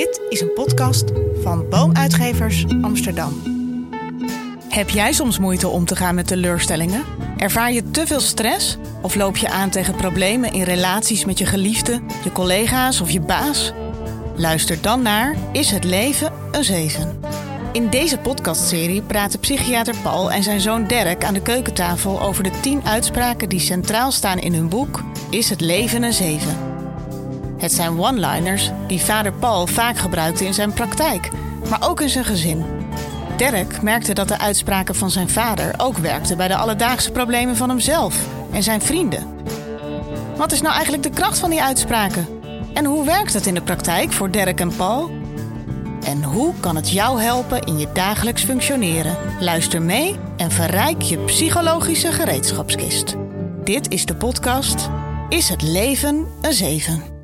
Dit is een podcast van Boomuitgevers Amsterdam. Heb jij soms moeite om te gaan met teleurstellingen? Ervaar je te veel stress? Of loop je aan tegen problemen in relaties met je geliefde, je collega's of je baas? Luister dan naar Is het leven een zeven? In deze podcastserie praten psychiater Paul en zijn zoon Dirk aan de keukentafel over de 10 uitspraken die centraal staan in hun boek Is het leven een zeven? Het zijn one-liners die vader Paul vaak gebruikte in zijn praktijk, maar ook in zijn gezin. Dirk merkte dat de uitspraken van zijn vader ook werkten bij de alledaagse problemen van hemzelf en zijn vrienden. Wat is nou eigenlijk de kracht van die uitspraken? En hoe werkt het in de praktijk voor Dirk en Paul? En hoe kan het jou helpen in je dagelijks functioneren? Luister mee en verrijk je psychologische gereedschapskist. Dit is de podcast Is het leven een zeven?